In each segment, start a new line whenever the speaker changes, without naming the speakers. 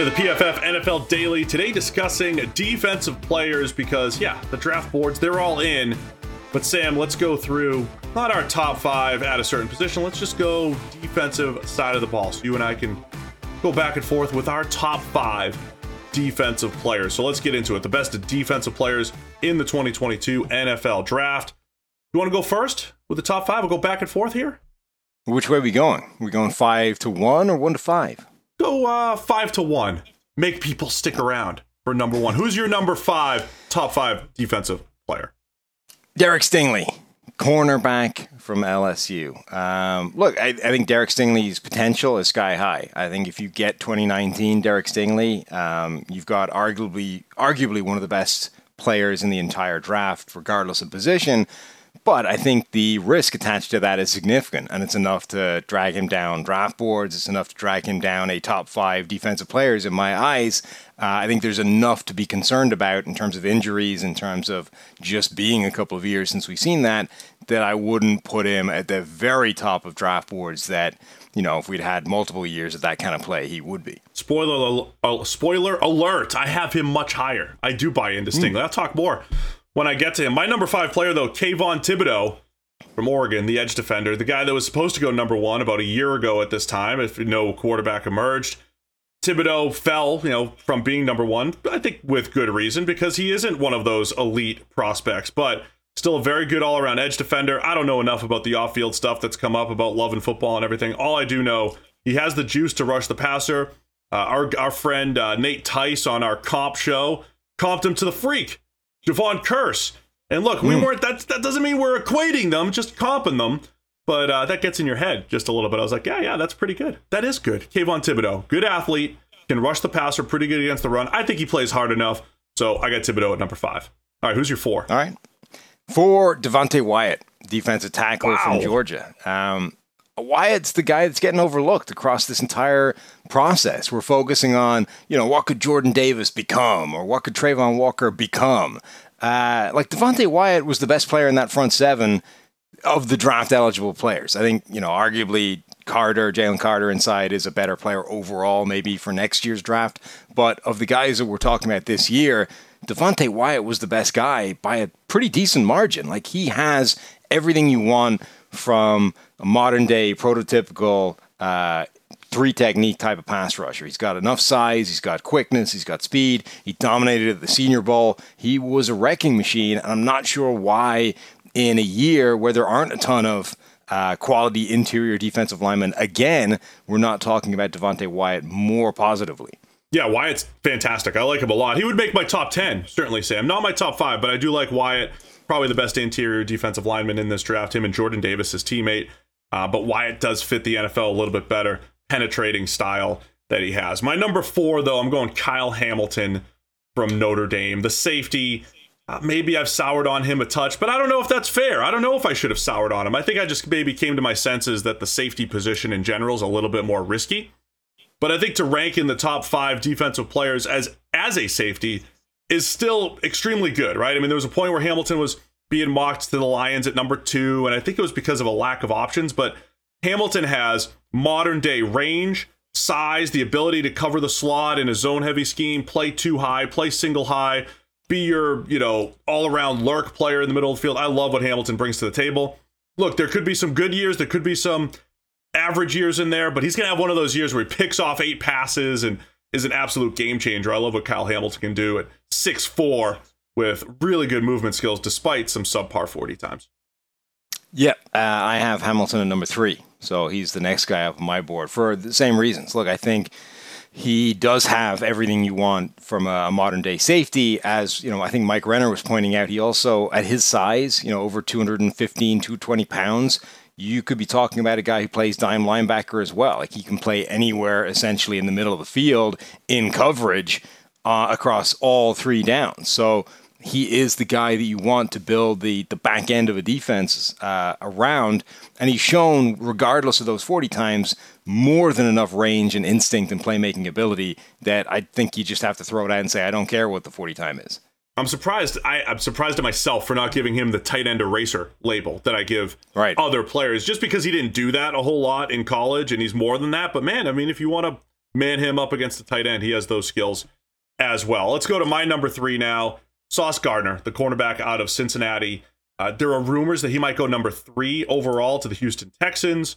into the PFF NFL Daily. Today discussing defensive players because, yeah, the draft boards, they're all in. But Sam, let's go through not our top five at a certain position. Let's just go defensive side of the ball. So you and I can go back and forth with our top five defensive players. So let's get into it. The best defensive players in the 2022 NFL draft. You want to go first with the top five? We'll go back and forth here.
Which way are we going? Are we going five to one or one to five?
Go uh, five to one. Make people stick around for number one. Who's your number five, top five defensive player?
Derek Stingley, cornerback from LSU. Um, look, I, I, think Derek Stingley's potential is sky high. I think if you get 2019 Derek Stingley, um, you've got arguably arguably one of the best players in the entire draft, regardless of position. But I think the risk attached to that is significant, and it's enough to drag him down draft boards. It's enough to drag him down a top five defensive players in my eyes. Uh, I think there's enough to be concerned about in terms of injuries, in terms of just being a couple of years since we've seen that, that I wouldn't put him at the very top of draft boards. That you know, if we'd had multiple years of that kind of play, he would be.
Spoiler, uh, spoiler alert! I have him much higher. I do buy into Stingley. Mm. I'll talk more when I get to him. My number five player, though, Kayvon Thibodeaux from Oregon, the edge defender, the guy that was supposed to go number one about a year ago at this time, if no quarterback emerged. Thibodeaux fell, you know, from being number one, I think with good reason, because he isn't one of those elite prospects, but still a very good all around edge defender. I don't know enough about the off field stuff that's come up about love and football and everything. All I do know, he has the juice to rush the passer. Uh, our, our friend uh, Nate Tice on our comp show comped him to the freak. Jevon Kearse. And look, we mm. weren't that that doesn't mean we're equating them, just comping them. But uh, that gets in your head just a little bit. I was like, yeah, yeah, that's pretty good. That is good. Kayvon Thibodeaux, good athlete, can rush the passer, pretty good against the run. I think he plays hard enough. So I got Thibodeaux at number five. All right, who's your four?
All right. For Devonte Wyatt, defensive tackle wow. from Georgia. Um, Wyatt's the guy that's getting overlooked across this entire process. We're focusing on, you know, what could Jordan Davis become or what could Travon Walker become? Uh, like Devonte Wyatt was the best player in that front seven of the draft eligible players. I think, you know, arguably Carter, Jalen Carter inside is a better player overall, maybe for next year's draft. But of the guys that we're talking about this year, Devonte Wyatt was the best guy by a pretty decent margin. Like he has everything you want from a modern day prototypical uh, three technique type of pass rusher. He's got enough size, he's got quickness, he's got speed. He dominated at the Senior Bowl. He was a wrecking machine, and I'm not sure why in a year where there aren't a ton of uh, quality interior defensive linemen, again, we're not talking about Devonte Wyatt more positively.
Yeah, Wyatt's fantastic. I like him a lot. He would make my top 10, certainly, Sam. Not my top five, but I do like Wyatt probably the best interior defensive lineman in this draft. Him and Jordan Davis, his teammate. Uh, but Wyatt does fit the NFL a little bit better, penetrating style that he has. My number four, though, I'm going Kyle Hamilton from Notre Dame. The safety, uh, maybe I've soured on him a touch, but I don't know if that's fair. I don't know if I should have soured on him. I think I just maybe came to my senses that the safety position in general is a little bit more risky. But I think to rank in the top five defensive players as as a safety is still extremely good, right? I mean, there was a point where Hamilton was being mocked to the Lions at number two, and I think it was because of a lack of options, but Hamilton has modern day range, size, the ability to cover the slot in a zone heavy scheme, play two high, play single high, be your, you know, all around lurk player in the middle of the field. I love what Hamilton brings to the table. Look, there could be some good years, there could be some average years in there, but he's going to have one of those years where he picks off eight passes and is an absolute game changer. I love what Kyle Hamilton can do at six four with really good movement skills despite some subpar 40 times.
Yeah, uh, I have Hamilton at number three. So he's the next guy up on my board for the same reasons. Look, I think he does have everything you want from a modern day safety. As you know, I think Mike Renner was pointing out, he also, at his size, you know, over 215, 220 pounds, you could be talking about a guy who plays dime linebacker as well. Like he can play anywhere essentially in the middle of the field in coverage uh, across all three downs. So he is the guy that you want to build the, the back end of a defense uh, around. And he's shown, regardless of those 40 times, more than enough range and instinct and playmaking ability that I think you just have to throw it out and say, I don't care what the 40 time is.
I'm surprised. I, am surprised at myself for not giving him the tight end eraser label that I give
right.
other players, just because he didn't do that a whole lot in college, and he's more than that. But man, I mean, if you want to man him up against the tight end. He has those skills as well. Let's go to my number three now. Sauce Gardner, the cornerback out of Cincinnati. Uh, there are rumors that he might go number three overall to the Houston Texans.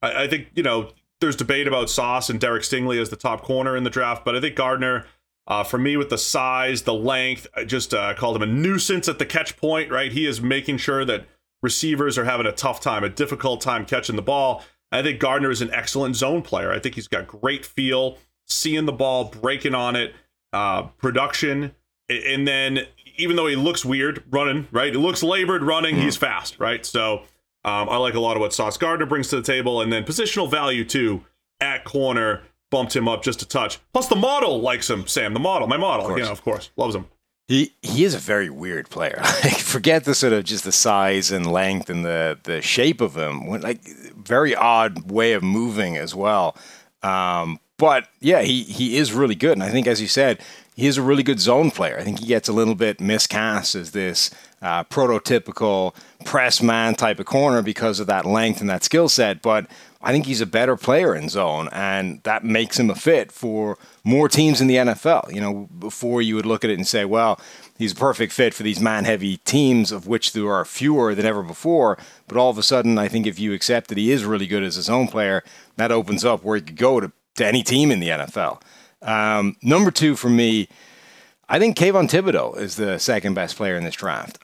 I, I think, you know, there's debate about Sauce and Derek Stingley as the top corner in the draft, but I think Gardner, uh, for me, with the size, the length, I just uh, called him a nuisance at the catch point, right? He is making sure that receivers are having a tough time, a difficult time catching the ball. I think Gardner is an excellent zone player. I think he's got great feel, seeing the ball, breaking on it, uh, production, and then even though he looks weird running, right? He looks labored running. Mm-hmm. He's fast, right? So um, I like a lot of what Sauce Gardner brings to the table, and then positional value too at corner bumped him up just a touch. Plus the model likes him, Sam. The model, my model, you know, of course, loves him.
He he is a very weird player. Like, forget the sort of just the size and length and the the shape of him. Like very odd way of moving as well. Um, but yeah, he he is really good, and I think as you said, he is a really good zone player. I think he gets a little bit miscast as this uh, prototypical press man type of corner because of that length and that skill set. But I think he's a better player in zone, and that makes him a fit for more teams in the NFL. You know, before you would look at it and say, well, he's a perfect fit for these man heavy teams, of which there are fewer than ever before. But all of a sudden, I think if you accept that he is really good as a zone player, that opens up where he could go to, to any team in the NFL. Um, number two for me, I think Kayvon Thibodeaux is the second best player in this draft.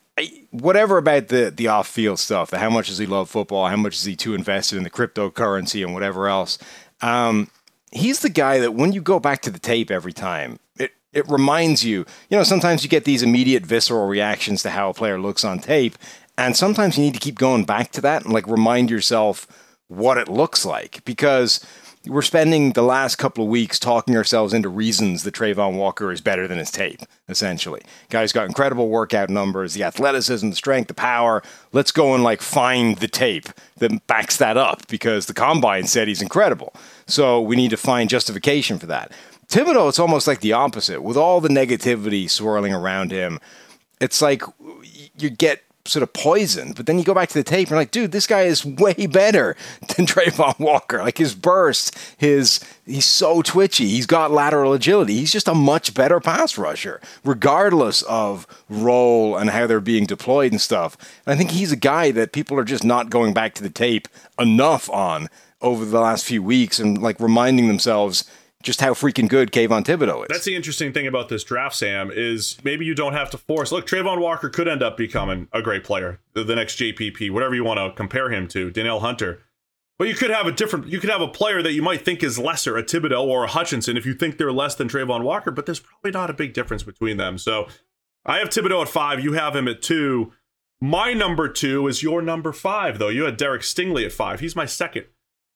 Whatever about the the off field stuff, the how much does he love football, how much is he too invested in the cryptocurrency and whatever else. Um, he's the guy that when you go back to the tape every time, it it reminds you. You know, sometimes you get these immediate visceral reactions to how a player looks on tape, and sometimes you need to keep going back to that and like remind yourself what it looks like because we're spending the last couple of weeks talking ourselves into reasons that Travon Walker is better than his tape, essentially. Guy's got incredible workout numbers, the athleticism, the strength, the power. Let's go and like find the tape that backs that up because the combine said he's incredible. So we need to find justification for that. Thibodeaux, it's almost like the opposite. With all the negativity swirling around him, it's like you get sort of poisoned. But then you go back to the tape and like, dude, this guy is way better than Travon Walker. Like his burst, his he's so twitchy. He's got lateral agility. He's just a much better pass rusher, regardless of role and how they're being deployed and stuff. And I think he's a guy that people are just not going back to the tape enough on over the last few weeks and like reminding themselves just how freaking good Kayvon Thibodeaux is.
That's the interesting thing about this draft, Sam, is maybe you don't have to force. Look, Travon Walker could end up becoming a great player, the, next JPP, whatever you want to compare him to, Danielle Hunter. But you could have a different, you could have a player that you might think is lesser, a Thibodeaux or a Hutchinson, if you think they're less than Travon Walker, but there's probably not a big difference between them. So I have Thibodeaux at five, you have him at two. My number two is your number five, though. You had Derek Stingley at five. He's my second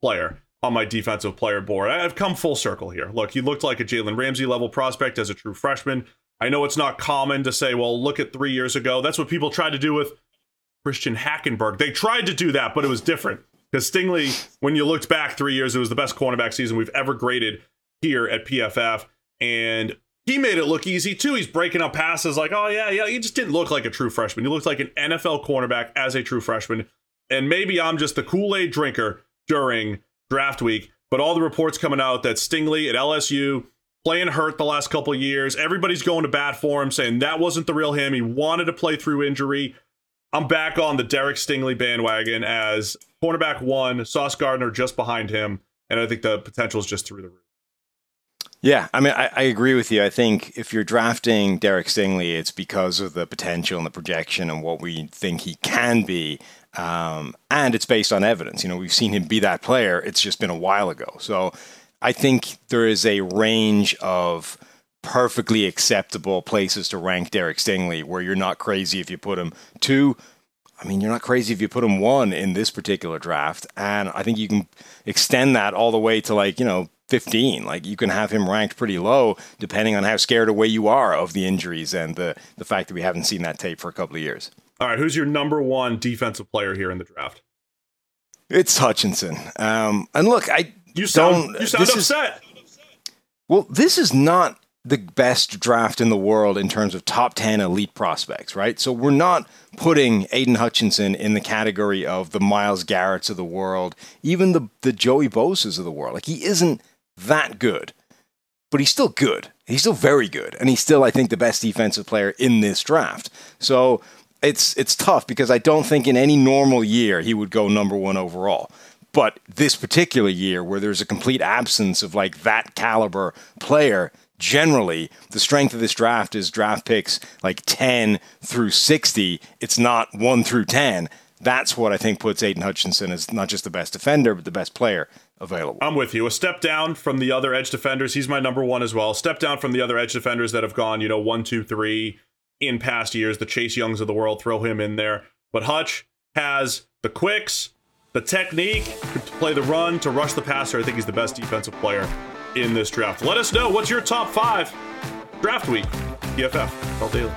player on my defensive player board. I've come full circle here. Look, he looked like a Jalen Ramsey level prospect as a true freshman. I know it's not common to say, well, look at three years ago. That's what people tried to do with Christian Hackenberg. They tried to do that, but it was different. Because Stingley, when you looked back three years, it was the best cornerback season we've ever graded here at PFF. And he made it look easy too. He's breaking up passes like, oh, yeah, yeah. He just didn't look like a true freshman. He looked like an NFL cornerback as a true freshman. And maybe I'm just the Kool Aid drinker during draft week, but all the reports coming out that Stingley at LSU playing hurt the last couple years. Everybody's going to bat for him, saying that wasn't the real him. He wanted to play through injury. I'm back on the Derek Stingley bandwagon as cornerback one, Sauce Gardner just behind him, and I think the potential is just through the roof.
Yeah, I mean, I, I, agree with you. I think if you're drafting Derek Stingley, it's because of the potential and the projection and what we think he can be. Um, and it's based on evidence. You know, we've seen him be that player. It's just been a while ago. So I think there is a range of perfectly acceptable places to rank Derek Stingley where you're not crazy if you put him two. I mean, you're not crazy if you put him one in this particular draft. And I think you can extend that all the way to like, you know, 15. Like you can have him ranked pretty low depending on how scared away you are of the injuries and the, the fact that we haven't seen that tape for a couple of years.
All right, who's your number one defensive player here in the draft?
It's Hutchinson. Um, and look, I
you sound you sound upset.
Is, well, this is not the best draft in the world in terms of top 10 elite prospects, right? So we're not putting Aidan Hutchinson in the category of the Myles Garrett's of the world, even the, the Joey Bosa's of the world. Like he isn't that good. but he's still good. He's still very good, and he's still, I think, the best defensive player in this draft. So it's it's tough because I don't think in any normal year he would go number one overall. But this particular year, where there's a complete absence of like that caliber player, generally the strength of this draft is draft picks like 10 through 60. It's not 1 through 10. That's what I think puts Aidan Hutchinson as not just the best defender, but the best player available.
I'm with you. A step down from the other edge defenders. He's my number one as well. Step down from the other edge defenders that have gone, you know, one, two, three in past years. The Chase Youngs of the world, throw him in there. But Hutch has the quicks, the technique to play the run, to rush the passer. I think he's the best defensive player in this draft. Let us know what's your top five draft week. All daily.